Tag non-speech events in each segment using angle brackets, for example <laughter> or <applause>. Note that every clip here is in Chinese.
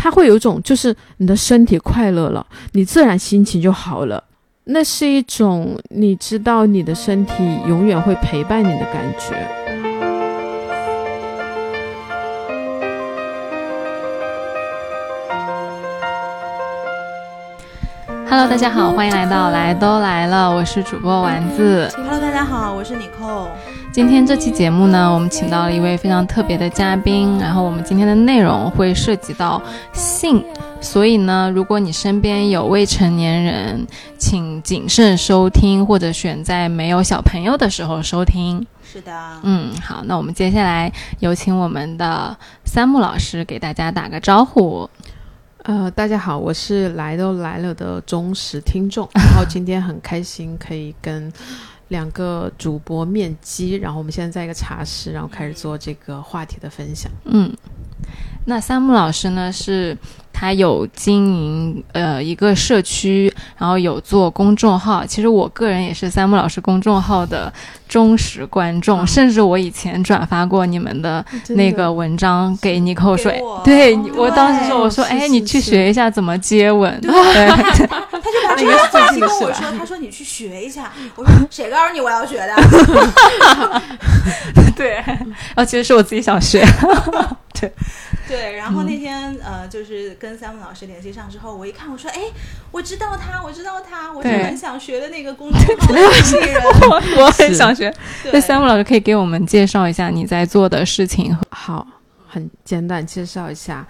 它会有一种就是你的身体快乐了，你自然心情就好了。那是一种你知道你的身体永远会陪伴你的感觉。Hello，大家好，欢迎来到来都来了，我是主播丸子。Hello，大家好，我是妮蔻。今天这期节目呢，我们请到了一位非常特别的嘉宾，然后我们今天的内容会涉及到性，所以呢，如果你身边有未成年人，请谨慎收听，或者选在没有小朋友的时候收听。是的，嗯，好，那我们接下来有请我们的三木老师给大家打个招呼。呃，大家好，我是来都来了的忠实听众，然后今天很开心可以跟两个主播面基，然后我们现在在一个茶室，然后开始做这个话题的分享。嗯，那三木老师呢是。他有经营呃一个社区，然后有做公众号。其实我个人也是三木老师公众号的忠实观众，甚至我以前转发过你们的那个文章给尼寇说，对我当时说我说哎你去学一下怎么接吻，对 <laughs> <laughs> 他就把这个话题跟我说，<laughs> 他说你去学一下，我说谁告诉你我要学的？对，然后其实是我自己想学，对。对，然后那天呃，就是跟三木老师联系上之后，我一看，我说，哎，我知道他，我知道他，我是很想学的那个公众号的经纪人，<laughs> 我很想学。那三木老师可以给我们介绍一下你在做的事情？好，很简短介绍一下。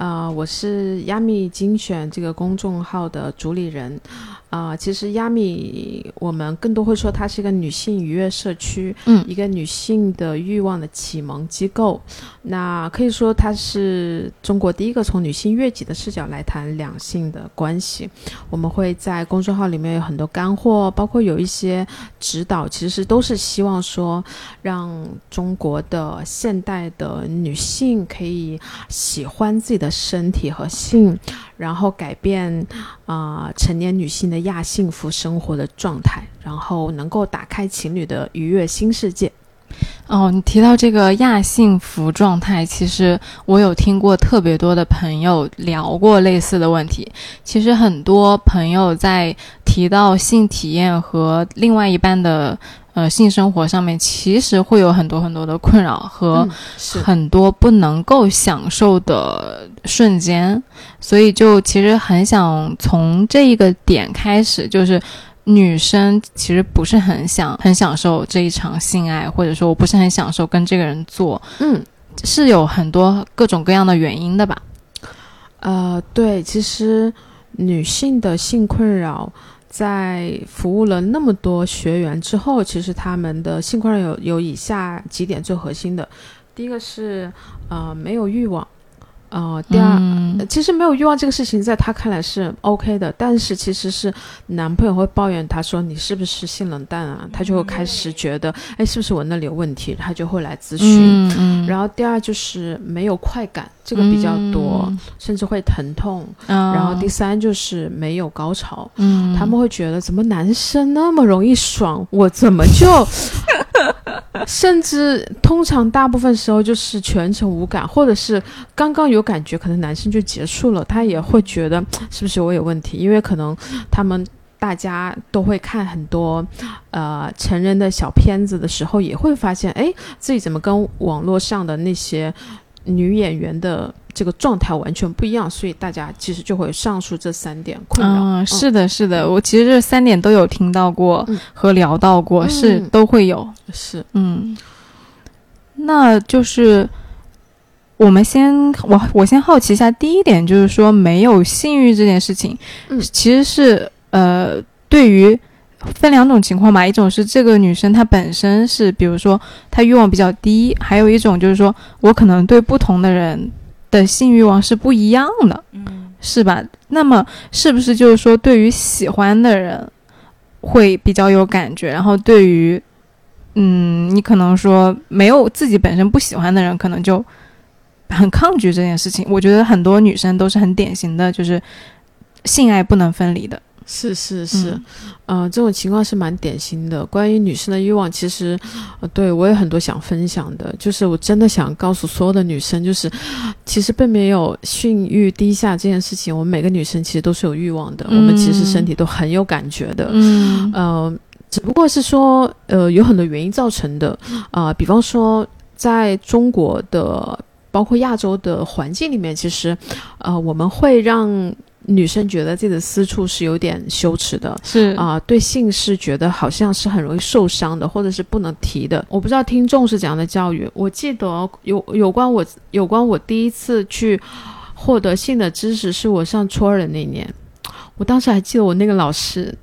呃，我是亚米精选这个公众号的主理人，啊，其实亚米我们更多会说它是一个女性愉悦社区，嗯，一个女性的欲望的启蒙机构，那可以说它是中国第一个从女性悦己的视角来谈两性的关系。我们会在公众号里面有很多干货，包括有一些指导，其实都是希望说让中国的现代的女性可以喜欢自己的。身体和性，然后改变啊成年女性的亚幸福生活的状态，然后能够打开情侣的愉悦新世界。哦，你提到这个亚幸福状态，其实我有听过特别多的朋友聊过类似的问题。其实很多朋友在提到性体验和另外一半的。呃，性生活上面其实会有很多很多的困扰和很多不能够享受的瞬间，所以就其实很想从这一个点开始，就是女生其实不是很想很享受这一场性爱，或者说我不是很享受跟这个人做，嗯，是有很多各种各样的原因的吧？呃，对，其实女性的性困扰。在服务了那么多学员之后，其实他们的性困扰有有以下几点最核心的，第一个是呃没有欲望。呃，第二，其实没有欲望这个事情，在他看来是 OK 的，但是其实是男朋友会抱怨他说你是不是性冷淡啊？他就会开始觉得，哎，是不是我那里有问题？他就会来咨询。然后第二就是没有快感，这个比较多，甚至会疼痛。然后第三就是没有高潮，他们会觉得怎么男生那么容易爽，我怎么就？<laughs> 甚至通常大部分时候就是全程无感，或者是刚刚有感觉，可能男生就结束了，他也会觉得是不是我有问题？因为可能他们大家都会看很多呃成人的小片子的时候，也会发现，哎，自己怎么跟网络上的那些女演员的。这个状态完全不一样，所以大家其实就会上述这三点困扰。嗯，是的，是的，我其实这三点都有听到过和聊到过，是都会有。是，嗯，那就是我们先，我我先好奇一下，第一点就是说没有性欲这件事情，嗯，其实是呃，对于分两种情况吧，一种是这个女生她本身是，比如说她欲望比较低，还有一种就是说我可能对不同的人。的性欲望是不一样的，嗯，是吧？那么是不是就是说，对于喜欢的人会比较有感觉，然后对于，嗯，你可能说没有自己本身不喜欢的人，可能就很抗拒这件事情。我觉得很多女生都是很典型的，就是性爱不能分离的。是是是，嗯、呃，这种情况是蛮典型的。关于女生的欲望，其实，呃，对我有很多想分享的，就是我真的想告诉所有的女生，就是其实并没有性欲低下这件事情，我们每个女生其实都是有欲望的，嗯。我们其实身体都很有感觉的，嗯。呃，只不过是说，呃，有很多原因造成的，啊、比方说，在中国的包括亚洲的环境里面，其实，呃，我们会让女生觉得自己的私处是有点羞耻的。是啊、对性是觉得好像是很容易受伤的，或者是不能提的。我不知道听众是怎样的教育。我记得有有关我有关我第一次去获得性的知识，是我上初二的那年。我当时还记得我那个老师，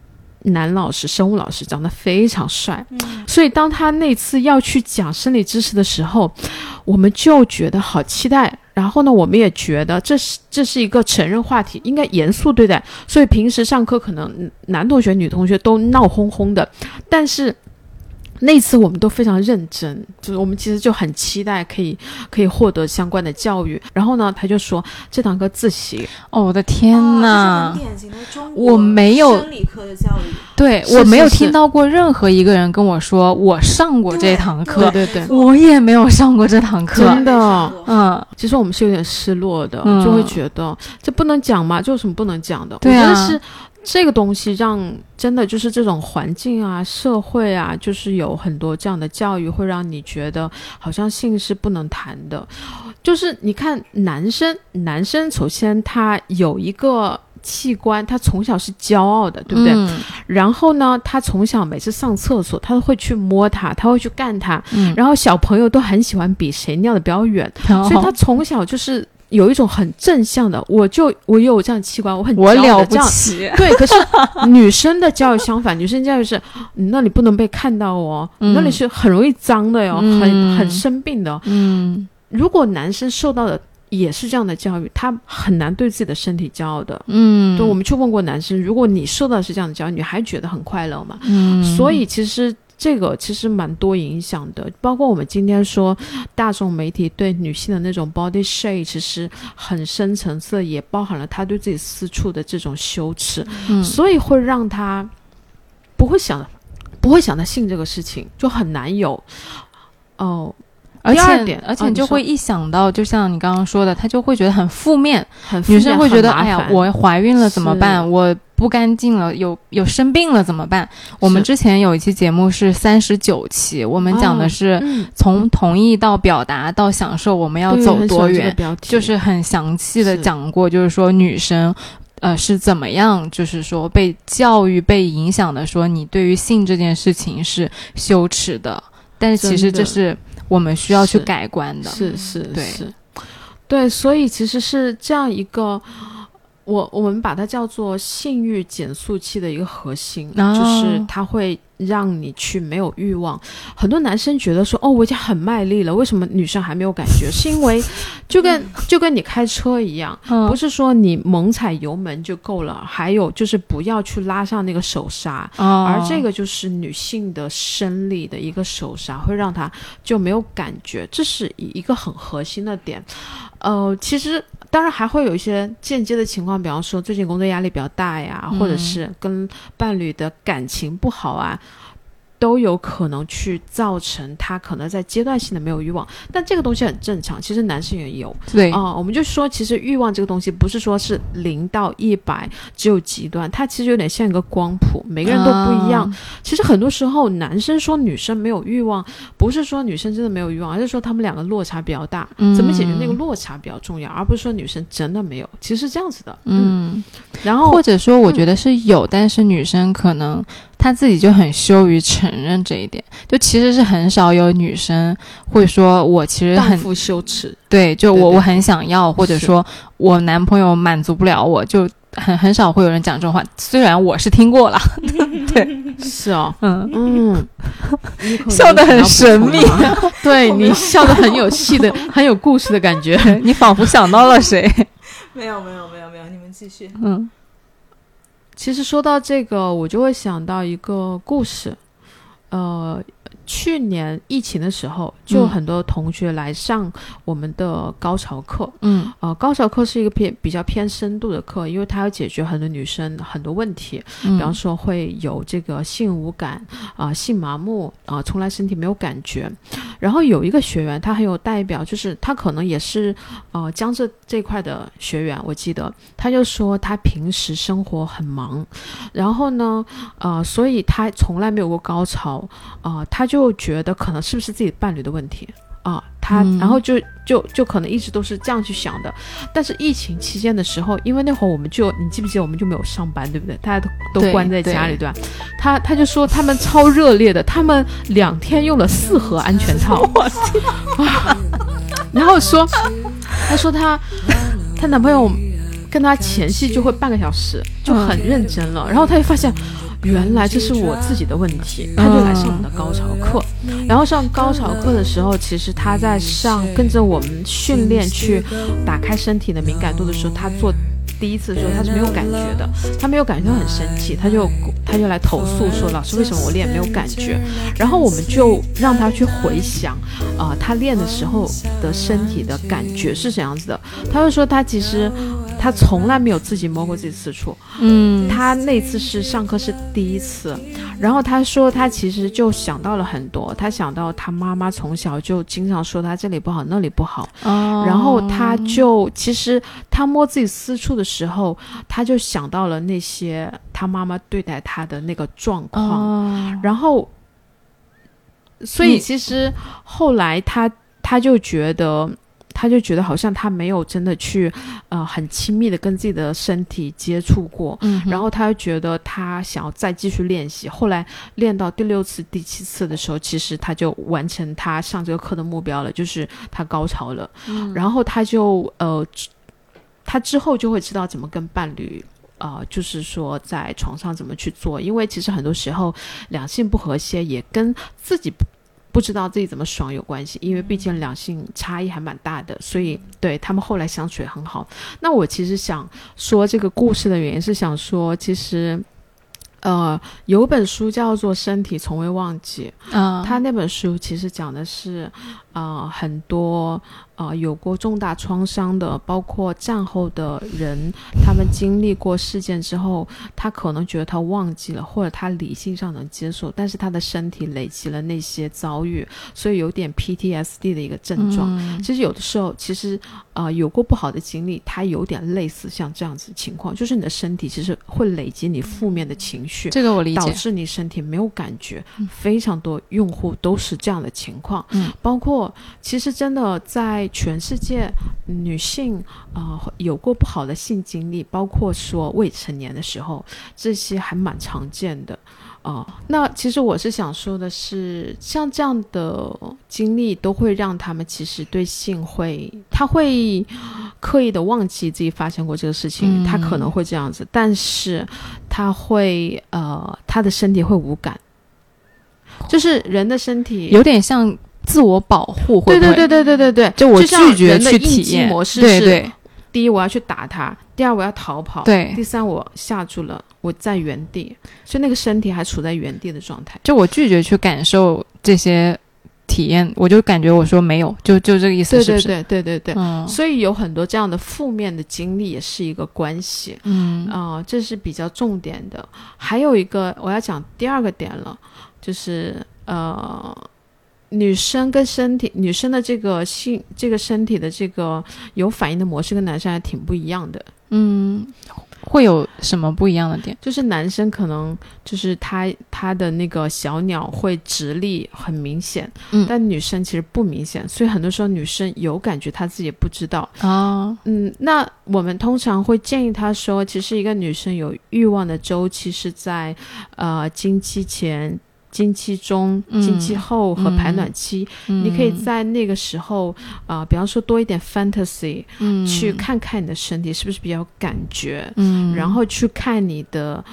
男老师，生物老师，长得非常帅。嗯所以当他那次要去讲生理知识的时候，我们就觉得好期待。然后呢，我们也觉得这是这是一个成人话题，应该严肃对待。所以平时上课可能男同学、女同学都闹哄哄的，但是那次我们都非常认真，就是我们其实就很期待可以可以获得相关的教育。然后呢，他就说这堂课自习，哦，我的天哦呐！这是很典型的中国我没有生理课的教育，对是我没有听到过任何一个人跟我说我上过这堂课，对对对我也没有上过这堂课真。的嗯，其实我们是有点失落的，嗯就会觉得这不能讲嘛，这有什么不能讲的？对啊我觉得是这个东西让真的就是这种环境啊、社会啊，就是有很多这样的教育，会让你觉得好像性是不能谈的。就是你看男生，男生首先他有一个。器官，他从小是骄傲的，对不对？嗯然后呢，他从小每次上厕所，他都会去摸它，他会去干它。嗯，然后小朋友都很喜欢比谁尿的比较远，所以他从小就是有一种很正向的，我就我有这样的器官，我很我了。不起。<laughs> 对，可是女生的教育相反，女生教育是你那里不能被看到哦，嗯你那里是很容易脏的哟，嗯很很生病的哦。嗯如果男生受到的也是这样的教育，他很难对自己的身体骄傲的。嗯，对，我们去问过男生，如果你受到的是这样的教育，你还觉得很快乐吗？嗯，所以其实这个其实蛮多影响的，包括我们今天说大众媒体对女性的那种 body shame，其实很深层次，也包含了她对自己私处的这种羞耻，嗯。所以会让她不会想不会想到性这个事情，就很难有。哦。而第二点且而且就会一想到，就像你刚刚说的，他就会觉得很负面，很女生会觉得，哎呀，我怀孕了怎么办？我不干净了，有有生病了怎么办？我们之前有一期节目是三十九期，我们讲的哦是嗯从同意到表达到享受，我们要走多远？就是很详细的讲过，就是说女生。呃，是怎么样？就是说被教育、被影响的，说你对于性这件事情是羞耻的，但是其实这是我们需要去改观的。是是对是，对，所以其实是这样一个，我我们把它叫做性欲减速器的一个核心，哦就是它会让你去没有欲望。很多男生觉得说，哦，我已经很卖力了，为什么女生还没有感觉？是因为就跟就跟你开车一样，嗯不是说你猛踩油门就够了，还有就是不要去拉上那个手刹。哦，而这个就是女性的生理的一个手刹，会让她就没有感觉，这是一个很核心的点。呃，其实当然还会有一些间接的情况，比方说最近工作压力比较大呀，或者嗯是跟伴侣的感情不好啊。都有可能去造成他可能在阶段性的没有欲望，但这个东西很正常。其实男生也有，对，啊、我们就说，其实欲望这个东西不是说是零到一百只有极端，它其实有点像一个光谱，每个人都不一样。啊其实很多时候，男生说女生没有欲望，不是说女生真的没有欲望，而是说他们两个落差比较大，嗯怎么解决那个落差比较重要，而不是说女生真的没有。其实是这样子的，嗯，然后或者说，我觉得是有，但是女生可能她自己就很羞于承认这一点。就其实是很少有女生会说，我其实很荡妇羞耻，对，就对对。我我很想要，或者说我男朋友满足不了我，就很很少会有人讲这种话。虽然我是听过了，<laughs> 对。是哦，嗯，嗯，<laughs> 笑得很神秘，对你笑得很有戏的，<laughs> 很有故事的感觉。你仿佛想到了谁？没有没有没有没有，你们继续。嗯。其实说到这个，我就会想到一个故事，呃，去年疫情的时候，就很多同学来上我们的高潮课。嗯。呃，高潮课是一个偏比较偏深度的课，因为它要解决很多女生很多问题，嗯，比方说会有这个性无感啊、性麻木啊、从来身体没有感觉。然后有一个学员，他很有代表，就是他可能也是呃江浙这块的学员，我记得他就说他平时生活很忙，然后呢，呃，所以他从来没有过高潮，啊、他就觉得可能是不是自己伴侣的问题啊、他嗯然后就就就可能一直都是这样去想的，但是疫情期间的时候，因为那会儿我们就你记不记得我们就没有上班，对不对？大家都都关在家里，对对吧？他他就说他们超热烈的，他们两天用了四盒安全套，<laughs> 啊 <laughs> 然后说他说他她男朋友跟她前戏就会半个小时，就很认真了，然后他就发现。原来这是我自己的问题，他就来上我们的高潮课。然后上高潮课的时候，其实他在上跟着我们训练去打开身体的敏感度的时候，他做第一次的时候他是没有感觉的，他没有感觉，他很生气，他就他就来投诉说老师为什么我练没有感觉？然后我们就让他去回想，啊、他练的时候的身体的感觉是怎样子的。他就说他其实他从来没有自己摸过自己私处，嗯，他那次是上课是第一次，然后他说他其实就想到了很多，他想到他妈妈从小就经常说他这里不好那里不好，哦，然后他就其实他摸自己私处的时候，他就想到了那些他妈妈对待他的那个状况，哦，然后，所以其实后来他他就觉得。他就觉得好像他没有真的去，呃，很亲密的跟自己的身体接触过，嗯，然后他就觉得他想要再继续练习，后来练到第六次、第七次的时候，其实他就完成他上这个课的目标了，就是他高潮了。嗯。然后他就呃，他之后就会知道怎么跟伴侣。呃，就是说在床上怎么去做，因为其实很多时候两性不和谐也跟自己不不知道自己怎么爽有关系，因为毕竟两性差异还蛮大的，所以对他们后来相处也很好。那我其实想说这个故事的原因是想说，其实。呃，有本书叫做《身体从未忘记》，啊，他那本书其实讲的是，呃，很多呃有过重大创伤的，包括战后的人，他们经历过事件之后，他可能觉得他忘记了，或者他理性上能接受，但是他的身体累积了那些遭遇，所以有点 PTSD 的一个症状。嗯其实有的时候，其实呃有过不好的经历，它有点类似像这样子的情况，就是你的身体其实会累积你负面的情绪，这个我理解，导致你身体没有感觉。嗯非常多用户都是这样的情况，嗯，包括其实真的在全世界，女性啊、呃有过不好的性经历，包括说未成年的时候，这些还蛮常见的。啊、那其实我是想说的是，像这样的经历都会让他们其实对性会，他会刻意的忘记自己发生过这个事情，嗯他可能会这样子，但是他会呃，他的身体会无感，就是人的身体有点像自我保护，会不会对对对对对对对，就我拒绝去体验模式是对对第一我要去打他，第二我要逃跑，对第三我吓住了，我在原地，所以那个身体还处在原地的状态。就我拒绝去感受这些体验，我就感觉我说没有，就就这个意思，是不是？对对对对对对，嗯所以有很多这样的负面的经历也是一个关系。嗯啊、这是比较重点的。还有一个我要讲第二个点了，就是呃，女生跟身体，女生的这个性，这个身体的这个有反应的模式跟男生还挺不一样的。嗯，会有什么不一样的点？就是男生可能就是他他的那个小鸟会直立很明显，嗯但女生其实不明显，所以很多时候女生有感觉，她自己也不知道。啊，嗯，那我们通常会建议她说，其实一个女生有欲望的周期是在呃经期前、经期中、嗯。经期后和排卵期。你可以嗯在那个时候啊、呃比方说多一点 fantasy，、嗯。去看看你的身体是不是比较有感觉，嗯，然后去看你的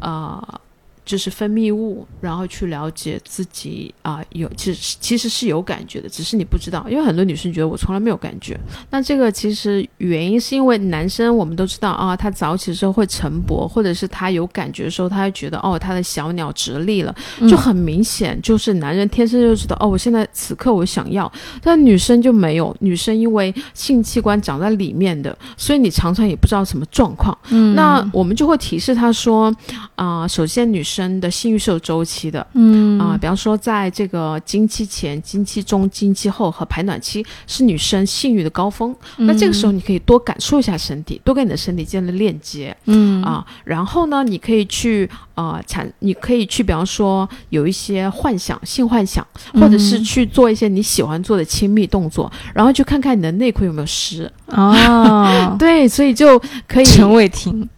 呃就是分泌物，然后去了解自己啊、有其实其实是有感觉的，只是你不知道，因为很多女生觉得我从来没有感觉。那这个其实原因是因为男生我们都知道啊，他早起的时候会晨勃，或者是他有感觉的时候，他会觉得哦，他的小鸟直立了，就很明显，就是男人天生就知道哦，我现在此刻我想要，但女生就没有，女生因为性器官长在里面的，所以你常常也不知道什么状况。嗯那我们就会提示他说，啊、首先女生的性欲是有周期的。嗯啊、比方说，在这个经期前、经期中、经期后和排卵期是女生性欲的高峰。那这个时候，你可以多感受一下身体，多跟你的身体建立链接嗯啊。然后呢，你可以去啊、呃产，你可以去，比方说有一些幻想、性幻想，或者是去做一些你喜欢做的亲密动作，然后去看看你的内裤有没有湿。哦，<laughs> 对，所以就可以陈伟霆，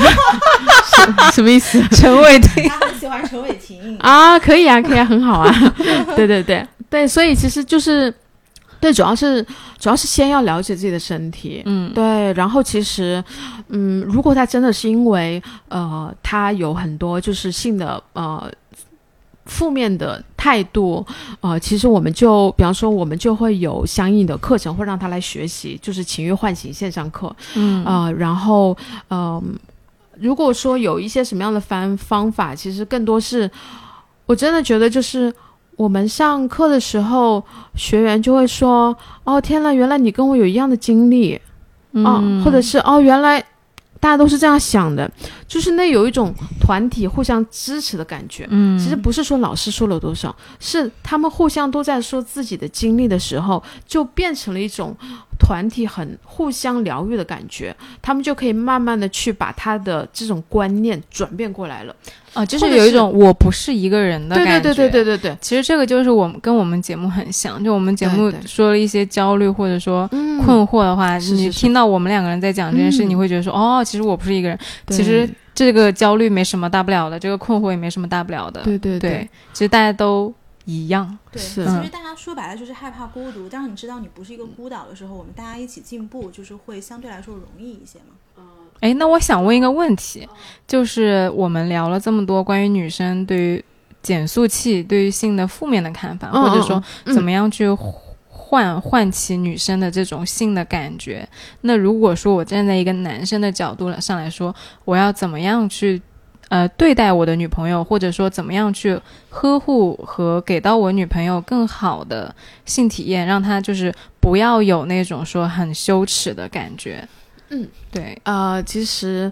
<laughs> 什么意思？<laughs> 陈伟霆，他很喜欢陈伟霆。啊，可以啊，可以啊，很好啊。<laughs> 对对对对，所以其实就是，对，主要是主要是先要了解自己的身体。嗯对，然后其实，嗯，如果他真的是因为呃，他有很多就是性的呃负面的态度，呃，其实我们就比方说，我们就会有相应的课程会让他来学习，就是情欲唤醒线上课，嗯呃，然后嗯、如果说有一些什么样的方方法，其实更多是，我真的觉得就是我们上课的时候，学员就会说：“哦，天呐，原来你跟我有一样的经历。啊、嗯或者是哦，原来大家都是这样想的，就是那有一种团体互相支持的感觉。”嗯，其实不是说老师说了多少，是他们互相都在说自己的经历的时候，就变成了一种团体很互相疗愈的感觉。他们就可以慢慢的去把他的这种观念转变过来了。啊，就是是有一种我不是一个人的对感觉。对对对对对对，其实这个就是我们跟我们节目很像，就我们节目说了一些焦虑或者说嗯困惑的话，你听到我们两个人在讲这件事，嗯你会觉得说，哦，其实我不是一个人，其实这个焦虑没什么大不了的，这个困惑也没什么大不了的。对对对，其实大家都一样。对，其实大家说白了就是害怕孤独。当你知道你不是一个孤岛的时候，我们大家一起进步，就是会相对来说容易一些嘛。哎，那我想问一个问题，就是我们聊了这么多关于女生对于减速器对于性的负面的看法，嗯或者说嗯怎么样去唤唤起女生的这种性的感觉。那如果说我站在一个男生的角度上来说，我要怎么样去呃对待我的女朋友，或者说怎么样去呵护和给到我女朋友更好的性体验，让她就是不要有那种说很羞耻的感觉。嗯，对，呃，其实，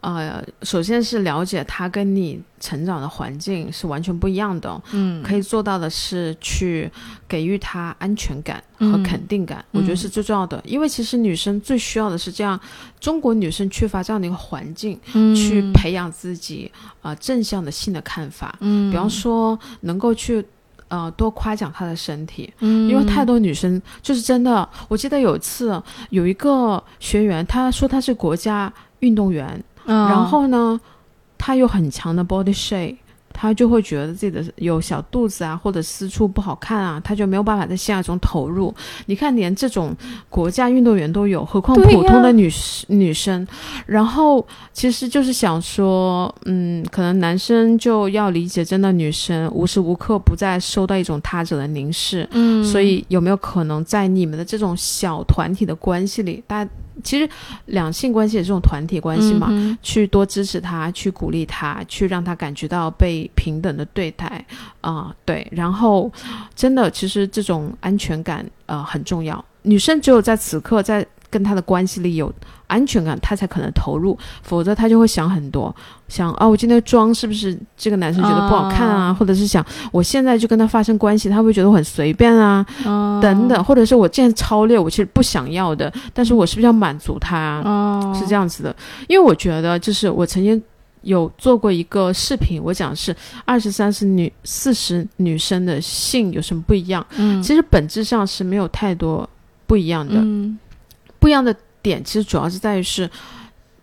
呃，首先是了解他跟你成长的环境是完全不一样的。嗯，可以做到的是去给予他安全感和嗯肯定感，我觉得是最重要的。因为其实女生最需要的是这样，中国女生缺乏这样的一个环境，嗯去培养自己啊、呃正向的性的看法。嗯，比方说，能够去呃多夸奖她的身体，嗯，因为太多女生就是真的。我记得有一次有一个学员，她说她是国家运动员，嗯，然后呢，她有很强的 body shape。她就会觉得自己的有小肚子啊，或者私处不好看啊，他就没有办法在性爱中投入。你看，连这种国家运动员都有，何况普通的女女生？然后其实就是想说，嗯，可能男生就要理解，真的女生无时无刻不在受到一种他者的凝视。嗯，所以有没有可能在你们的这种小团体的关系里，大家其实两性关系也是这种团体关系嘛，嗯去多支持他，去鼓励他，去让他感觉到被平等的对待啊、对，然后真的其实这种安全感呃很重要，女生只有在此刻在跟他的关系里有安全感，他才可能投入，否则他就会想很多，想啊，我今天妆是不是这个男生觉得不好看啊，啊或者是想我现在就跟他发生关系，他会会觉得我很随便啊，哦。等等，或者是我现在超烈，我其实不想要的，但是我是不是要满足他啊？哦，是这样子的，因为我觉得就是我曾经有做过一个视频，我讲是二十三十女四十女生的性有什么不一样，嗯，其实本质上是没有太多不一样的，嗯不一样的点其实主要是在于是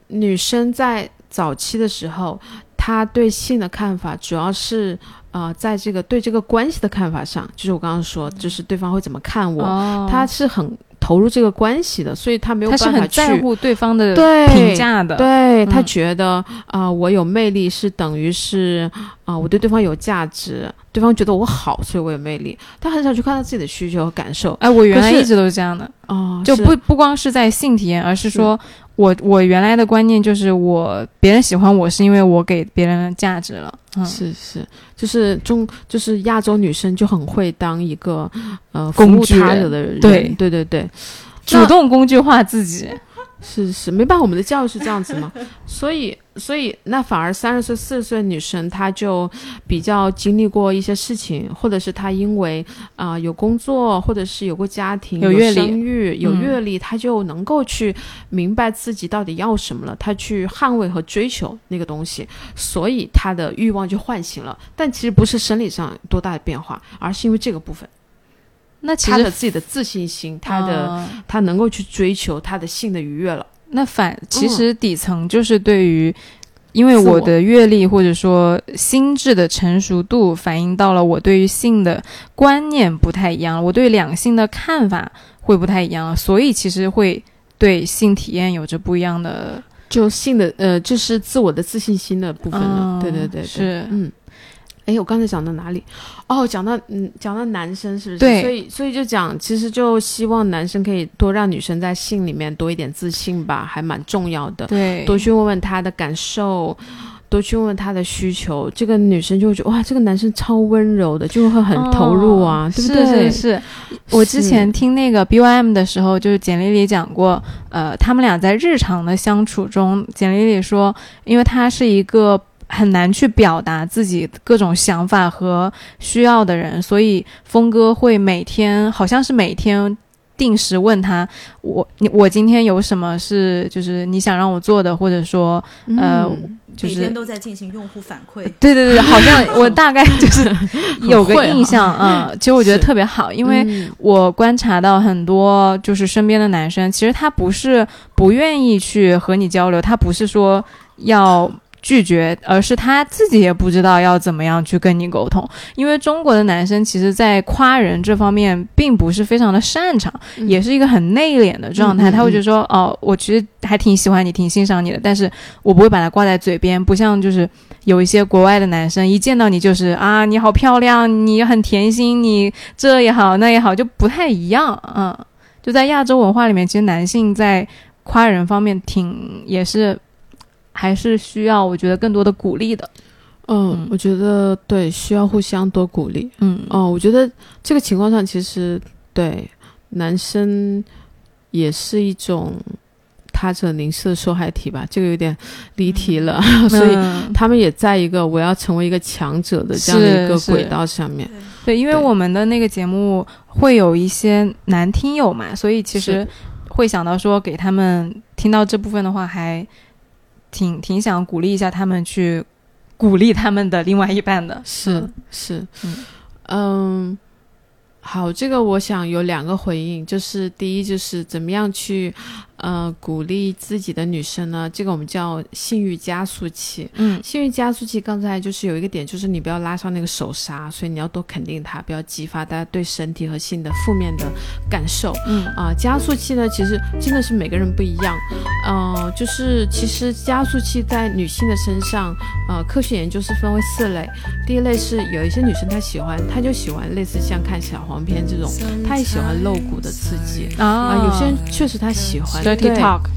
女生在早期的时候，她对性的看法主要是呃在这个对这个关系的看法上，就是我刚刚说，就是对方会怎么看我，哦，他是很投入这个关系的，所以他没有办法去。是很在乎对方的评价的，对他嗯觉得啊、我有魅力是等于是啊、我对对方有价值，对方觉得我好，所以我有魅力。他很少去看到自己的需求和感受。哎，我原来一直都是这样的，哦，就不不光是在性体验，而是说我我原来的观念就是我别人喜欢我是因为我给别人价值了，嗯，是是，就是中就是亚洲女生就很会当一个呃服务他的人，对。对对对，主动工具化自己，是是，没办法，我们的教育是这样子嘛，<laughs> 所以所以那反而三十岁、四十岁女生，她就比较经历过一些事情，或者是她因为啊、有工作，或者是有过家庭、有有阅历。生育、有嗯阅历，她就能够去明白自己到底要什么了，她去捍卫和追求那个东西，所以她的欲望就唤醒了。但其实不是生理上多大的变化，而是因为这个部分，那其实她的自己的自信心，他的。他能够去追求他的性的愉悦了。那反其实底层就是对于，因为我我的阅历或者说心智的成熟度反映到了我对于性的观念不太一样，我对两性的看法会不太一样，所以其实会对性体验有着不一样的。就性的呃，就是自我的自信心的部分了。嗯对对对对，是嗯。哎，我刚才讲到哪里？哦，讲到嗯，讲到男生是不是？对所以所以就讲，其实就希望男生可以多让女生在性里面多一点自信吧，还蛮重要的。对，多去问问她的感受，多去问问他的需求，这个女生就会觉得哇，这个男生超温柔的，就会很投入啊，哦对不对？是是是，我之前听那个 BYM 的时候，就是简丽丽讲过，呃，他们俩在日常的相处中，简丽丽说，因为他是一个很难去表达自己各种想法和需要的人，所以峰哥会每天，好像是每天。定时问他，我你我今天有什么是就是你想让我做的，或者说呃嗯就是每天都在进行用户反馈。<laughs> 对对对，好像我大概就是有个印象，<laughs> 嗯，其实我觉得特别好，因为嗯我观察到很多就是身边的男生，其实他不是不愿意去和你交流，他不是说要。拒绝，而是他自己也不知道要怎么样去跟你沟通，因为中国的男生其实，在夸人这方面并不是非常的擅长，嗯也是一个很内敛的状态。他会觉得说，哦，我其实还挺喜欢你，挺欣赏你的，但是我不会把它挂在嘴边，不像就是有一些国外的男生，一见到你就是啊，你好漂亮，你很甜心，你这也好那也好，就不太一样。嗯，就在亚洲文化里面，其实男性在夸人方面挺也是还是需要，我觉得更多的鼓励的。嗯嗯，我觉得对，需要互相多鼓励。嗯，哦，我觉得这个情况上，其实对男生也是一种他者凝视的受害体吧，这个有点离题了，<laughs> 所以嗯。他们也在一个我要成为一个强者的这样的一个轨道上面。对，因为我们的那个节目会有一些男听友嘛，所以其实会想到说给他们听到这部分的话，还挺挺想鼓励一下他们去鼓励他们的另外一半的。是嗯是，嗯嗯，好，这个我想有两个回应，就是第一就是怎么样去呃鼓励自己的女生呢？这个我们叫性欲加速器。嗯性欲加速器刚才就是有一个点，就是你不要拉上那个手刹，所以你要多肯定它，不要激发大家对身体和性的负面的感受。嗯啊、加速器呢，其实真的是每个人不一样。呃，就是其实加速器在女性的身上，呃，科学研究是分为四类。第一类是有一些女生她喜欢，她就喜欢类似像看小黄片这种，她也喜欢露骨的刺激。啊、啊有些人确实她喜欢 TikTok。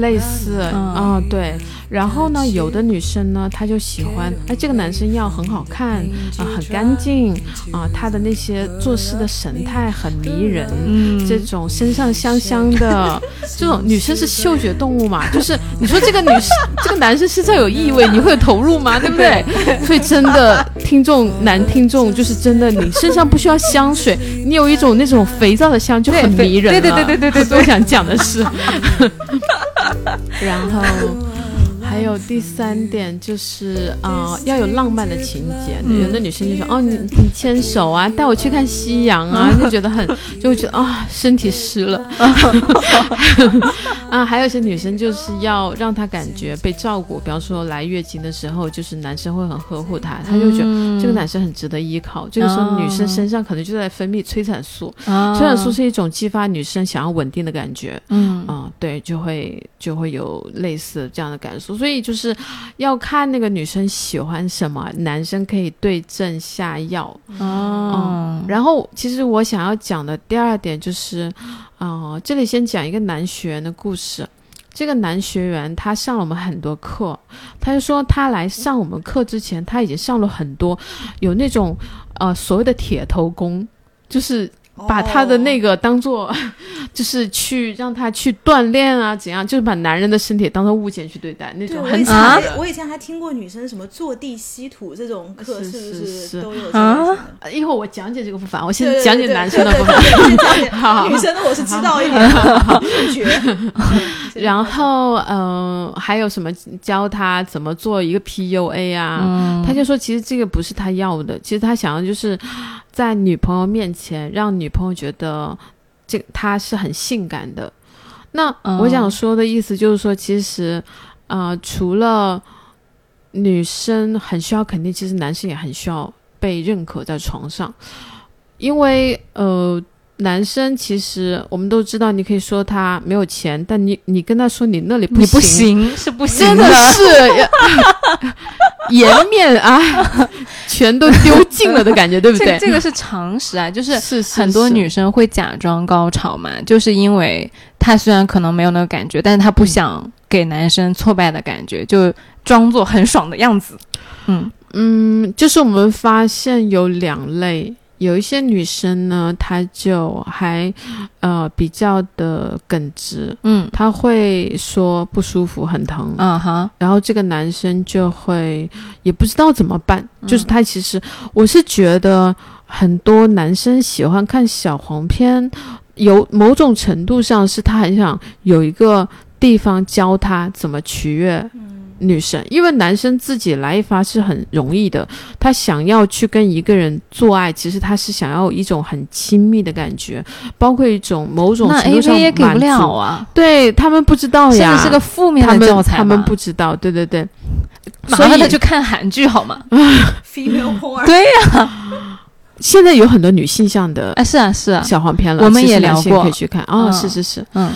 类似嗯啊、对。然后呢，有的女生呢，她就喜欢，哎，这个男生要很好看啊、很干净啊、他的那些做事的神态很迷人，嗯，这种身上香香的，<laughs> 这种女生是嗅觉动物嘛？<laughs> 就是你说这个女生，<laughs> 这个男生身上有异味，你会有投入吗？对不对？所以真的，听众男听众就是真的，你身上不需要香水，你有一种那种肥皂的香就很迷人了。对对对对对对对我想讲的是，然后。还有第三点就是啊、要有浪漫的情节。有的女生就说：“哦，你你牵手啊，带我去看夕阳啊，就觉得很，就会觉得啊、身体湿了。<laughs> 啊，还有一些女生就是要让她感觉被照顾，比方说来月经的时候，就是男生会很呵护她，她就觉得这个男生很值得依靠。这个时候女生身上可能就在分泌催产素，啊催产素是一种激发女生想要稳定的感觉。嗯啊、对，就会就会有类似这样的感受，所以就是要看那个女生喜欢什么，男生可以对症下药。哦，然后，其实我想要讲的第二点就是，啊、这里先讲一个男学员的故事。这个男学员他上了我们很多课，他就说他来上我们课之前，他已经上了很多，有那种呃所谓的铁头功，就是把他的那个个当做，就是去让他去锻炼啊，怎样，就是把男人的身体当做物件去对待，那，种很我以啊我以前还听过女生什么坐地吸土这种课，是是不是是都有这啊一会儿我讲解这个部分，我先讲解男生的对部分。对对对讲解 <laughs> 好女生的我是知道一点的。<laughs> 然后，嗯、还有什么教他怎么做一个 PUA 啊？嗯他就说，其实这个不是他要的，其实他想要就是在女朋友面前让女朋友觉得这个他是很性感的。那嗯我想说的意思就是说，其实，呃，除了女生很需要肯定，其实男生也很需要被认可在床上，因为呃。男生其实我们都知道，你可以说他没有钱，但你你跟他说你那里你不行，行是不行真的是 <laughs> 颜面啊，全都丢尽了的感觉，对不对？这个是常识啊，就是很多女生会假装高潮嘛，就是因为她虽然可能没有那个感觉，但是她不想给男生挫败的感觉，就装作很爽的样子。嗯嗯，就是我们发现有两类，有一些女生呢，她就还呃比较的耿直，嗯。她会说不舒服、很疼，嗯哈，然后这个男生就会也不知道怎么办，嗯。就是他其实我是觉得很多男生喜欢看小黄片，有某种程度上是他很想有一个地方教他怎么取悦女生，因为男生自己来一发是很容易的，他想要去跟一个人做爱，其实他是想要一种很亲密的感觉，包括一种某种那程 A 度上 V 也给不了啊，对他们不知道呀，甚至是个负面他们的教材他们嘛不知道，对对对，<laughs> 所以他去看韩剧好吗？<laughs> <laughs> female porn，对呀、现在有很多女性向的啊是啊是啊，小黄片了，我们也聊过。可以去看。哦，嗯。是是是，嗯。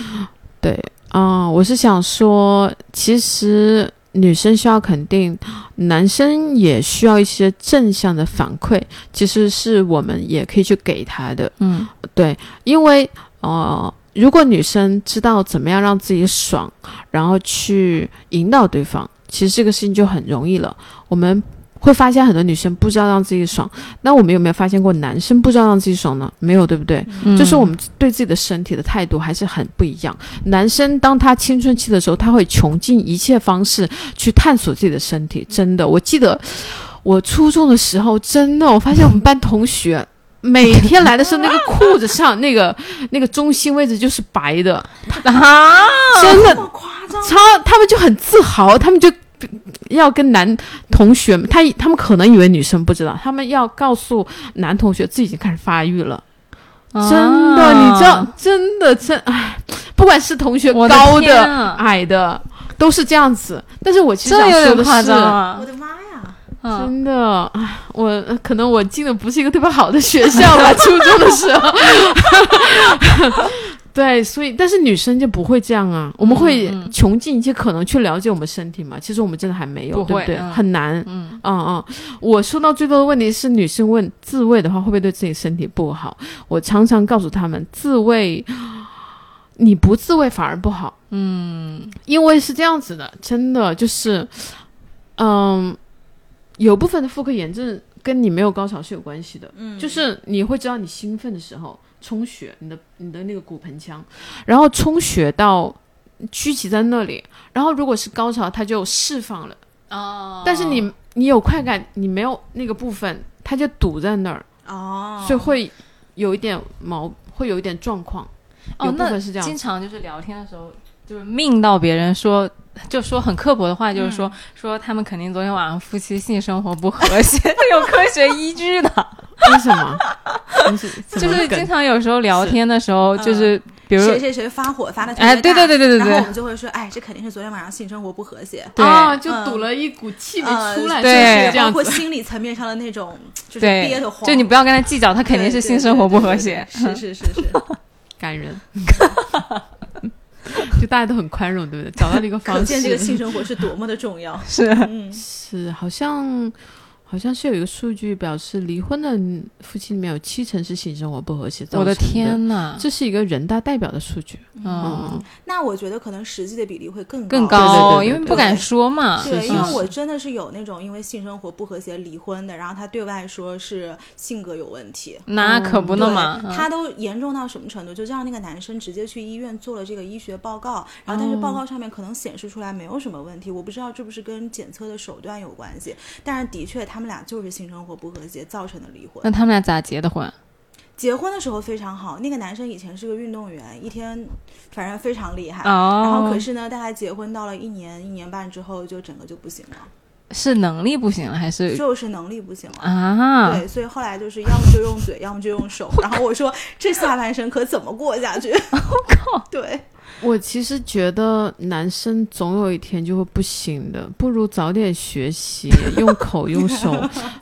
对啊、我是想说，其实女生需要肯定，男生也需要一些正向的反馈，其实是我们也可以去给他的，嗯对，因为呃，如果女生知道怎么样让自己爽，然后去引导对方，其实这个事情就很容易了。我们会发现很多女生不知道让自己爽，那我们有没有发现过男生不知道让自己爽呢？没有，对不对？嗯，就是我们对自己的身体的态度还是很不一样。男生当他青春期的时候，他会穷尽一切方式去探索自己的身体。真的，我记得我初中的时候，真的，我发现我们班同学。<laughs> 每天来的时候，那个裤子上那个那个中心位置就是白的，<laughs> 啊，真的夸张？超，他们就很自豪，他们就要跟男同学，他他们可能以为女生不知道，他们要告诉男同学自己已经开始发育了。真的，你知道，真的真哎，不管是同学高的、啊矮的，都是这样子。但是我其实想说的是，我！的妈呀！嗯真的，哎，我可能我进的不是一个特别好的学校吧，<laughs> 初中的时候。对，所以但是女生就不会这样啊，我们会穷尽一切可能去了解我们身体嘛。其实我们真的还没有，不对不对？嗯很难。嗯嗯嗯，我收到最多的问题是女生问自慰的话会不会对自己身体不好？我常常告诉他们，自慰你不自慰反而不好，嗯因为是这样子的，真的就是，嗯，有部分的妇科炎症跟你没有高潮是有关系的，嗯，就是你会知道你兴奋的时候充血，你的你的那个骨盆腔，然后充血到聚集在那里，然后如果是高潮，它就释放了。哦但是你你有快感，你没有那个部分，它就堵在那儿，哦，所以会有一点毛，会有一点状况。有哦，那部分是这样经常就是聊天的时候，就是命到别人说就说很刻薄的话，就是说、说他们肯定昨天晚上夫妻性生活不和谐，<laughs> 有 <laughs> 科学依据的。为什么？<laughs> 就是经常有时候聊天的时候，是就是比如谁谁谁发火发的哎对大对对对对对然后我们就会说，哎，这肯定是昨天晚上性生活不和谐。对啊，就嗯堵了一股气没呃出来，对是就是包括这样子。心理层面上的那种，就是对憋得慌。就你不要跟他计较，他肯定是性生活不和谐。是是是是，感人，<laughs> 就大家都很宽容，对不对？找到了一个方式。可见这个 <laughs> 性生活是多么的重要。是，嗯，是好像好像是有一个数据表示，离婚的夫妻里面有七成是性生活不和谐造成我的的，天呐，这是一个人大代表的数据。嗯，那我觉得可能实际的比例会更更高。对对对对因为不敢说嘛。对，是因为我真的是有那种因为性生活不和谐离婚的，然后他对外说是性格有问题，那可不呢嘛。对，他都严重到什么程度？就让那个男生直接去医院做了这个医学报告，然后但是报告上面可能显示出来没有什么问题，我不知道这不是跟检测的手段有关系，但是的确他们俩就是性生活不和谐造成的离婚那。他们俩咋结的婚？结婚的时候非常好，那个男生以前是个运动员，一天反正非常厉害。哦，然后可是呢，大概结婚到了一年一年半之后，就整个就不行了，是能力不行了，还是就是能力不行了。啊？对，所以后来就是要么就用嘴，要么就用手。然后我说这下半生可怎么过下去？<laughs> 我靠！对，我其实觉得男生总有一天就会不行的，不如早点学习，用口用手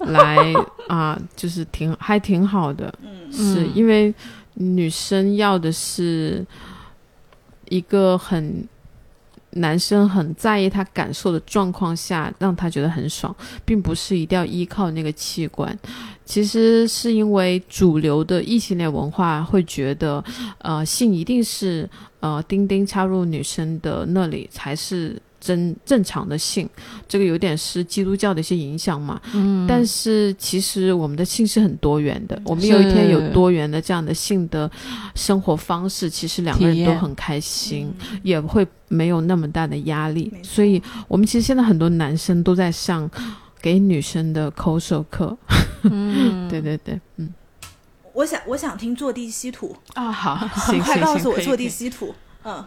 来啊，就是挺还挺好的。嗯，是嗯因为女生要的是一个很男生很在意他感受的状况下，让他觉得很爽，并不是一定要依靠那个器官。其实是因为主流的异性恋文化会觉得，呃，性一定是呃丁丁插入女生的那里才是真正常的性，这个有点是基督教的一些影响嘛。嗯，但是其实我们的性是很多元的，我们有一天有多元的这样的性的生活方式，其实两个人都很开心，嗯也会没有那么大的压力所以，我们其实现在很多男生都在上给女生的口手课。嗯，<laughs> 对对对，嗯我想我想听坐地吸土，啊，好，<laughs> 行快告诉我坐地吸土。嗯，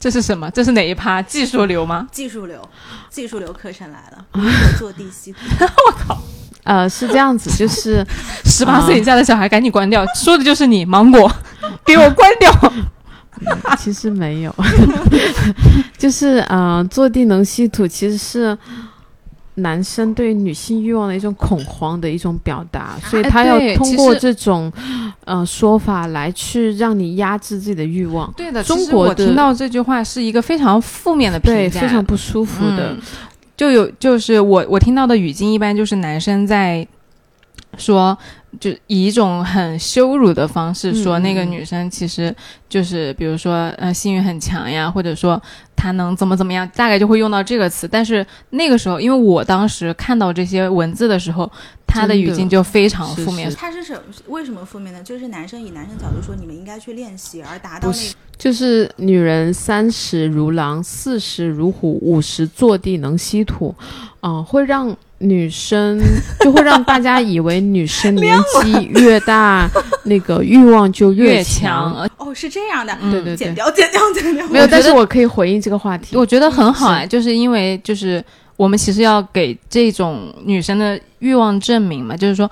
这是什么？这是哪一趴？技术流吗？技术流，技术流课程来了，<laughs> 坐地吸土？呃，是这样子，就是十八岁以下的小孩赶紧关掉，说的就是你，芒果，给我关掉。其实没有，就是呃，坐地能吸土其实是男生对女性欲望的一种恐慌的一种表达，所以他要通过这种呃说法来去让你压制自己的欲望，对的，中国听到这句话是一个非常负面的评对，价，非常不舒服的。嗯就有就是我我听到的语境一般就是男生在说，就以一种很羞辱的方式说那个女生其实就是比如说呃性欲很强呀，或者说她能怎么怎么样，大概就会用到这个词。但是那个时候，因为我当时看到这些文字的时候，他的语境就非常负面是。他是什么？为什么负面呢？就是男生以男生角度说，你们应该去练习，而达到那个就是女人三十如狼，四十如虎，五十坐地能吸土，啊、会让女生就会让大家以为女生年纪越大，那个欲望就越强。<laughs> 哦，是这样的，嗯对对对，剪掉，剪掉，剪掉。没有，但是我可以回应这个话题。我觉得很好是啊，就是因为就是我们其实要给这种女生的欲望证明嘛，就是说，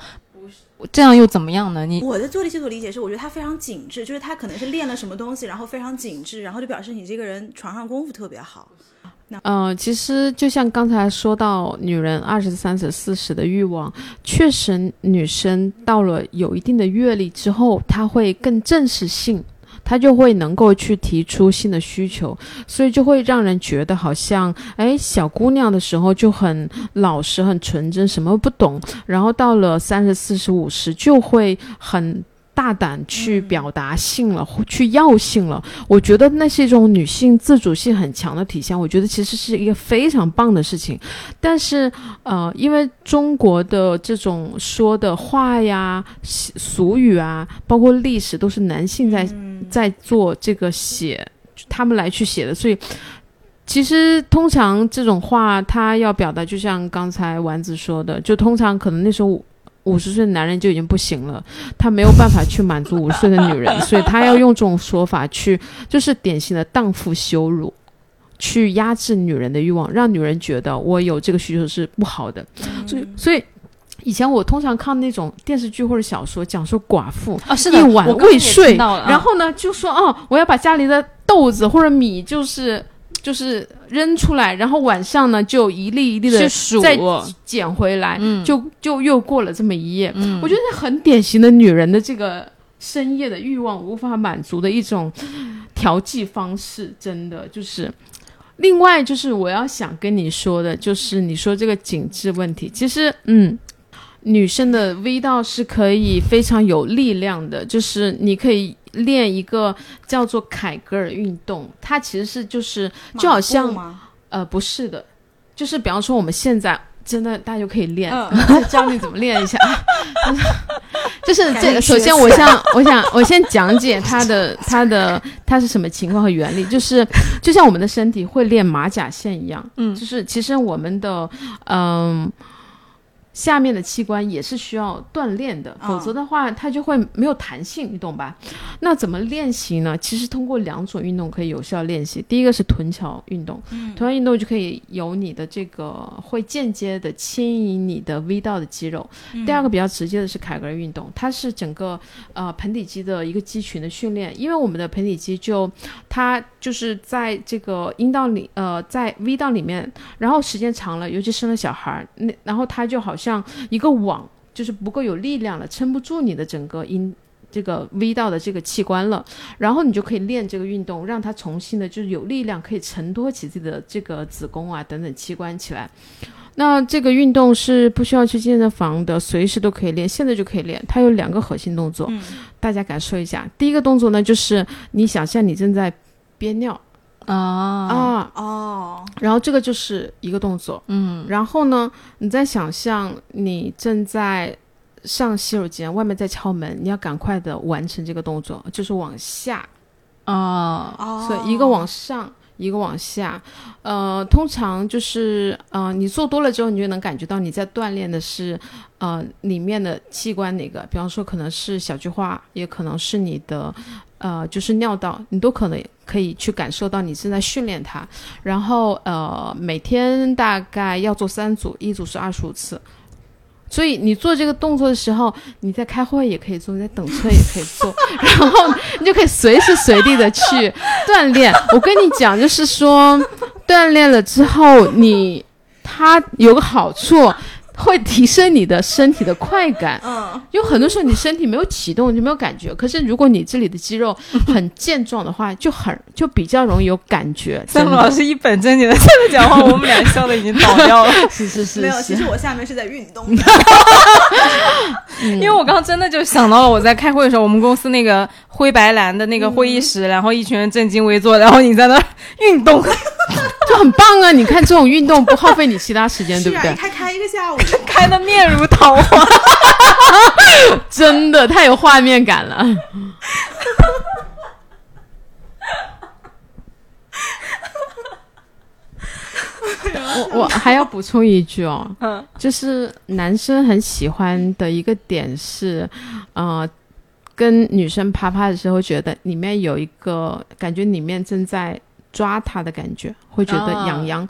这样又怎么样呢？你我的坐地吸土理解是，我觉得他非常紧致，就是他可能是练了什么东西，然后非常紧致，然后就表示你这个人床上功夫特别好。呃，其实就像刚才说到，女人二十三十四十的欲望，确实女生到了有一定的阅历之后，她会更正视性。他就会能够去提出新的需求，所以就会让人觉得好像，哎，小姑娘的时候就很老实、很纯真，什么不懂，然后到了三十四十五十就会很大胆去表达性了，或去要性了。我觉得那是一种女性自主性很强的体现，我觉得其实是一个非常棒的事情。但是，呃，因为中国的这种说的话呀、俗语啊，包括历史，都是男性在、在做这个写，他们来去写的，所以。其实，通常这种话，他要表达，就像刚才丸子说的，就通常可能那时候五十岁的男人就已经不行了，他没有办法去满足五十岁的女人，所以他要用这种说法去，就是典型的荡妇羞辱。去压制女人的欲望，让女人觉得我有这个需求是不好的。所以，所以以前我通常看那种电视剧或者小说，讲说寡妇啊，是的，一晚未睡，然然后呢就说哦，我要把家里的豆子或者米就是就是扔出来，然后晚上呢就一粒一粒的数再捡回来，嗯就就又过了这么一夜。嗯我觉得很典型的女人的这个深夜的欲望无法满足的一种调剂方式，真的就是。另外就是我要想跟你说的，就是你说这个紧致问题，其实嗯，女生的 V 道是可以非常有力量的，就是你可以练一个叫做凯格尔运动，它其实是就是就好像呃不是的，就是比方说我们现在真的大家就可以练，嗯 <laughs> 教你怎么练一下。<laughs> 就是这个，首先我想，<laughs> 我想，我先讲解它的它的它是什么情况和原理，就是就像我们的身体会练马甲线一样，嗯就是其实我们的嗯。下面的器官也是需要锻炼的，嗯否则的话它就会没有弹性，你懂吧？那怎么练习呢？其实通过两种运动可以有效练习。第一个是臀桥运动，嗯臀桥运动就可以有你的这个会间接的牵引你的 V 道的肌肉。嗯第二个比较直接的是凯格尔运动，它是整个呃盆底肌的一个肌群的训练，因为我们的盆底肌就它就是在这个阴道里呃在 V 道里面，然后时间长了，尤其生了小孩儿，那然后它就好像像一个网，就是不够有力量了，撑不住你的整个阴。这个 V 道的这个器官了，然后你就可以练这个运动，让它重新的就是有力量，可以承托起自己的这个子宫啊等等器官起来。那这个运动是不需要去健身房的，随时都可以练，现在就可以练。它有两个核心动作，大家感受一下。第一个动作呢，就是你想象你正在憋尿啊，啊，哦，然后这个就是一个动作。嗯。然后呢，你再想象你正在上洗手间，外面在敲门，你要赶快的完成这个动作，就是往下。啊，哦，所以一个往上，一个往下，呃，通常就是呃，你做多了之后，你就能感觉到你在锻炼的是呃里面的器官哪个，比方说可能是小菊花，也可能是你的呃就是尿道，你都可能可以去感受到你正在训练它。然后呃，每天大概要做三组，一组是二十五次。所以你做这个动作的时候，你在开会也可以做，你在等车也可以做，<laughs> 然后你就可以随时随地的去锻炼。我跟你讲，就是说，锻炼了之后，你它有个好处，会提升你的身体的快感。嗯，有很多时候你身体没有启动，就没有感觉。可是如果你这里的肌肉很健壮的话，就很就比较容易有感觉。三木老师一本正经的在那讲话，<laughs> 我们俩笑的已经倒掉了。是是是没有，其实，我下面是在运动的，因 <laughs> 因为我刚刚真的就想到了，我在开会的时候，我们公司那个灰白蓝的那个会议室，然后一群人正襟危坐，然后你在那儿运动，<laughs> 就很棒啊！你看这种运动不耗费你其他时间，对不对一？开开一个下午，<laughs> 开的面如桃花。<laughs> 真的太有画面感了。我我还要补充一句哦，嗯就是男生很喜欢的一个点是，呃，跟女生啪啪的时候，觉得里面有一个感觉，里面正在抓他的感觉，会觉得啊。痒痒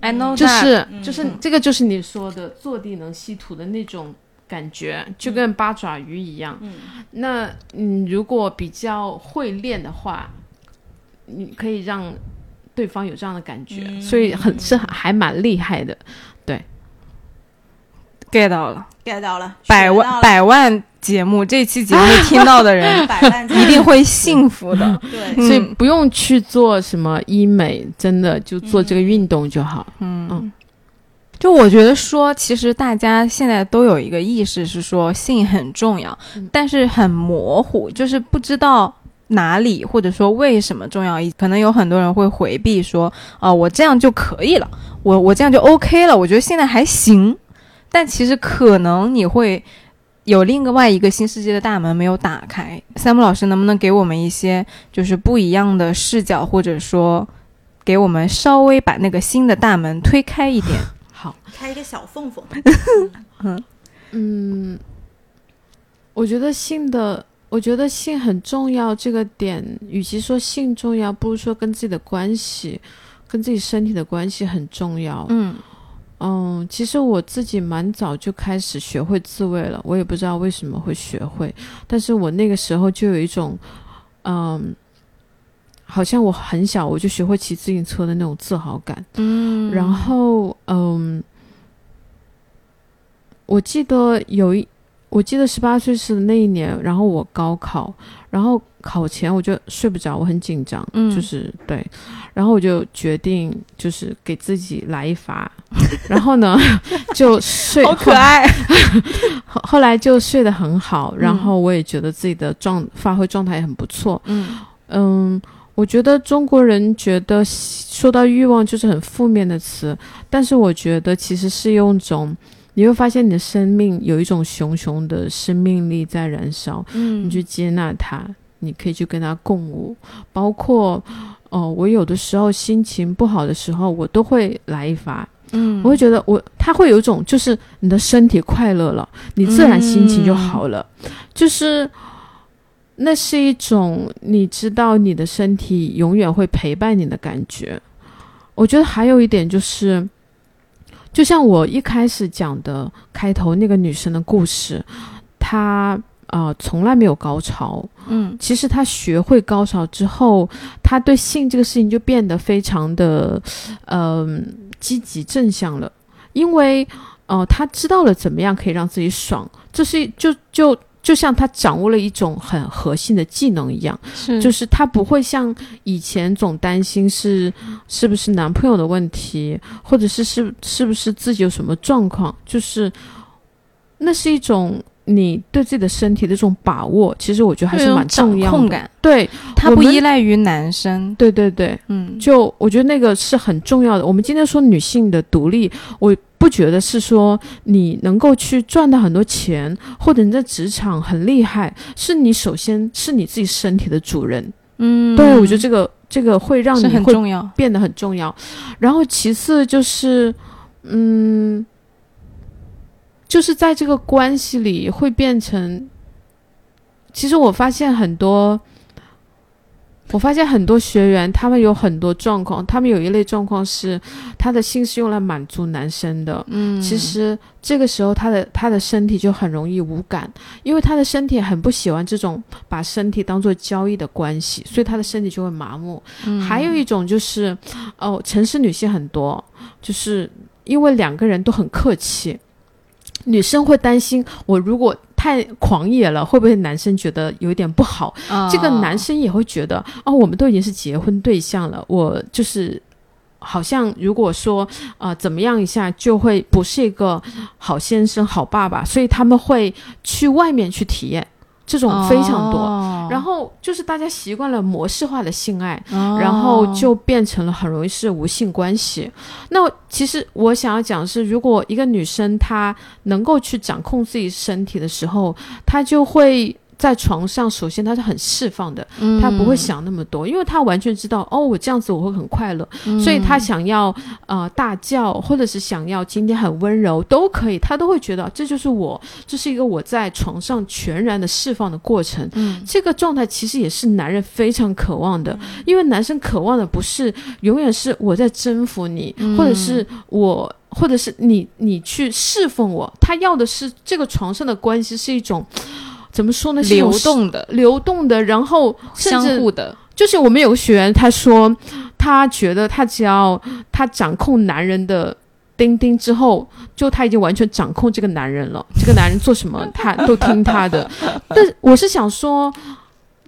，I know，就是嗯。就是这个就是你说的坐地能吸土的那种感觉，就跟八爪鱼一样。嗯，那嗯，如果比较会练的话，你可以让对方有这样的感觉，嗯。所以很是还蛮厉害的。Get 到了，get 到了，百万百万节目，这期节目听到的人 <laughs> 百万一定会幸福的。对，嗯所以不用去做什么医美，真的就做这个运动就好。嗯嗯就我觉得说，其实大家现在都有一个意识是说性很重要，嗯但是很模糊，就是不知道哪里或者说为什么重要。可能有很多人会回避说，啊、我这样就可以了，我我这样就 OK 了，我觉得现在还行。但其实可能你会有另外一个新世界的大门没有打开。三木老师能不能给我们一些就是不一样的视角，或者说给我们稍微把那个新的大门推开一点？<laughs> 好，开一个小缝缝，<laughs> 嗯，我觉得性的我觉得性很重要，这个点，与其说性重要，不如说跟自己的关系，跟自己身体的关系很重要。嗯嗯，其实我自己蛮早就开始学会自慰了，我也不知道为什么会学会，但是我那个时候就有一种，嗯，好像我很小我就学会骑自行车的那种自豪感。嗯，然后，嗯，我记得有一，我记得十八岁是那一年，然后我高考，然后考前我就睡不着，我很紧张，嗯。就是对，然后我就决定就是给自己来一发，<laughs> 然后呢 <laughs> 就睡，好可爱。后 <laughs> 后来就睡得很好，然嗯后我也觉得自己的状发挥状态也很不错，嗯。嗯，我觉得中国人觉得说到欲望就是很负面的词，但是我觉得其实是用一种，你会发现你的生命有一种熊熊的生命力在燃烧，嗯，你去接纳它，你可以去跟他共舞，包括。哦，我有的时候心情不好的时候，我都会来一发。嗯，我会觉得我，他会有一种，就是你的身体快乐了，你自然心情就好了。就是那是一种你知道你的身体永远会陪伴你的感觉。我觉得还有一点就是，就像我一开始讲的开头那个女生的故事，她呃从来没有高潮，嗯。其实他学会高潮之后，他对性这个事情就变得非常的，嗯、积极正向了，因为呃，他知道了怎么样可以让自己爽，这是就就就像他掌握了一种很核心的技能一样，是。就是他不会像以前总担心是是不是男朋友的问题，或者是是是不是自己有什么状况，就是那是一种。你对自己的身体的这种把握，其实我觉得还是蛮重要的。掌控感，对，它不依赖于男生。对对对，嗯，就我觉得那个是很重要的。我们今天说女性的独立，我不觉得是说你能够去赚到很多钱，或者你在职场很厉害，是你首先是你自己身体的主人。嗯，对我觉得这个这个会让你会很重要。变得很重要。然后其次就是，嗯，就是在这个关系里会变成，其实我发现很多，我发现很多学员他们有很多状况，他们有一类状况是他的心是用来满足男生的。嗯，其实这个时候，他的他的身体就很容易无感，因为他的身体很不喜欢这种把身体当做交易的关系，所以他的身体就会麻木。嗯还有一种就是，哦，城市女性很多，就是因为两个人都很客气，女生会担心我如果太狂野了，会不会男生觉得有一点不好？啊这个男生也会觉得，哦，我们都已经是结婚对象了，我就是。好像如果说呃怎么样一下，就会不是一个好先生、好爸爸，所以他们会去外面去体验，这种非常多。哦然后就是大家习惯了模式化的性爱，哦然后就变成了很容易是无性关系。那其实我想要讲的是，如果一个女生她能够去掌控自己身体的时候，她就会。在床上，首先他是很释放的，嗯。她不会想那么多，因为他完全知道，哦，我这样子我会很快乐，嗯。所以他想要呃大叫，或者是想要今天很温柔都可以，他都会觉得这就是我，这是一个我在床上全然的释放的过程。嗯。这个状态其实也是男人非常渴望的，因为男生渴望的不是永远是我在征服你，嗯。或者是我，或者是你你去侍奉我，他要的是这个床上的关系是一种怎么说呢？流动的、流动的，然后相互的，就是我们有个学员，他说他觉得他只要他掌控男人的。钉钉之后，就他已经完全掌控这个男人了。<laughs> 这个男人做什么，他都听他的。<laughs> 但我是想说，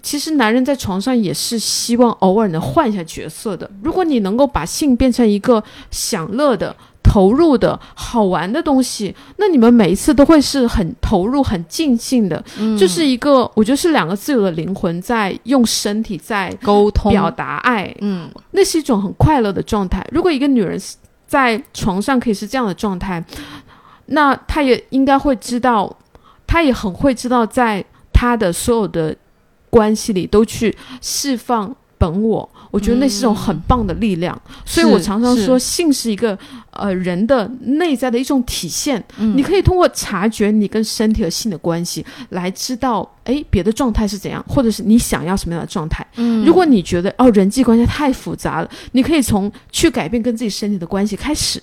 其实男人在床上也是希望偶尔能换一下角色的。如果你能够把性变成一个享乐的、投入的好玩的东西，那你们每一次都会是很投入、很尽兴的。嗯就是一个，我觉得是两个自由的灵魂在用身体在沟通表达爱，嗯那是一种很快乐的状态。如果一个女人在床上可以是这样的状态，那她也应该会知道，她也很会知道，在她的所有的关系里都去释放本我，我觉得那是一种很棒的力量。所以我常常说，性是一个呃人的内在的一种体现。嗯你可以通过察觉你跟身体和性的关系，来知道哎别的状态是怎样，或者是你想要什么样的状态。嗯如果你觉得哦人际关系太复杂了，你可以从去改变跟自己身体的关系开始。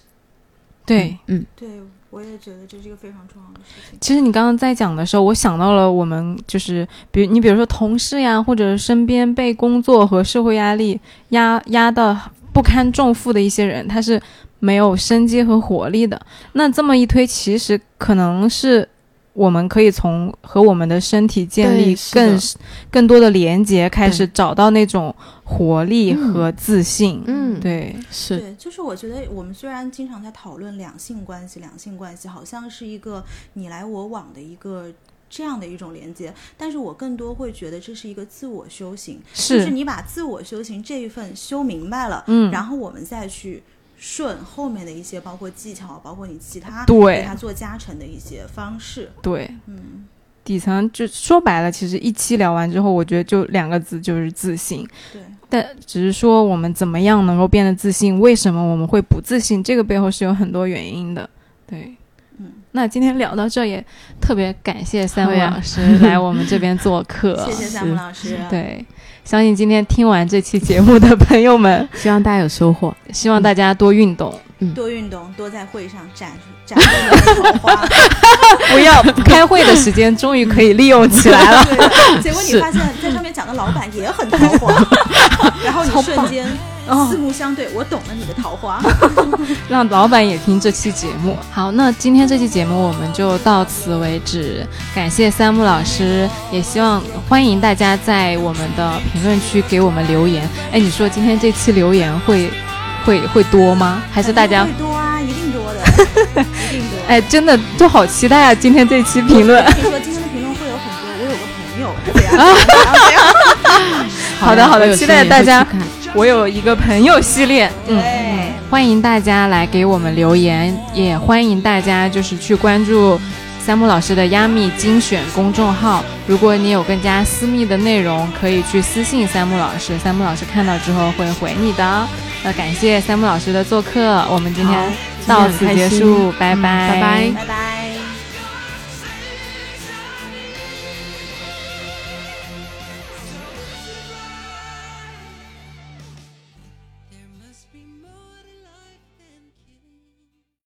对，嗯，对，我也觉得这是一个非常重要的事。其实你刚刚在讲的时候，我想到了我们就是，比如你比如说同事呀，或者身边被工作和社会压力压压的不堪重负的一些人，他是没有生机和活力的。那这么一推，其实可能是我们可以从和我们的身体建立更更多的连接，开始找到那种活力嗯。和自信。嗯，，对，是，对，就是我觉得我们虽然经常在讨论两性关系，两性关系好像是一个你来我往的一个这样的一种连接，但是我更多会觉得这是一个自我修行，就是是，你把自我修行这一份修明白了，嗯，然后我们再去顺后面的一些，包括技巧，包括你其他对给它做加成的一些方式。对，嗯，底层就说白了，其实一期聊完之后，我觉得就两个字，就是自信。对，但只是说我们怎么样能够变得自信，为什么我们会不自信，这个背后是有很多原因的。对，嗯，那今天聊到这也特别感谢三位老师来我们这边做客。谢谢三木老师。对，相信今天听完这期节目的朋友们，希望大家有收获。希望大家多运动，多运动，多在会上展展露你的桃花。<laughs> 不要开会的时间终于可以利用起来了。对，<laughs> 结果你发现在上面讲的老板也很桃花，然后你瞬间哦四目相对，我懂了你的桃花。<laughs> 让老板也听这期节目。好，那今天这期节目我们就到此为止，感谢三木老师，也希望欢迎大家在我们的评论区给我们留言。哎，你说今天这期留言会会会多吗？还是大家会？多啊，一定多的，<laughs> 一定多。哎，真的就好期待啊！今天这期评论我。跟你说，今天的评论会有很多。我有个朋友怎样怎样怎样怎样。好的好的期待大家我有一个朋友系列，嗯。欢迎大家来给我们留言，也欢迎大家就是去关注三木老师的压密精选公众号。如果你有更加私密的内容，可以去私信三木老师，三木老师看到之后会回你的。那感谢三木老师的做客，我们今天到此结束，拜嗯拜，拜拜拜拜。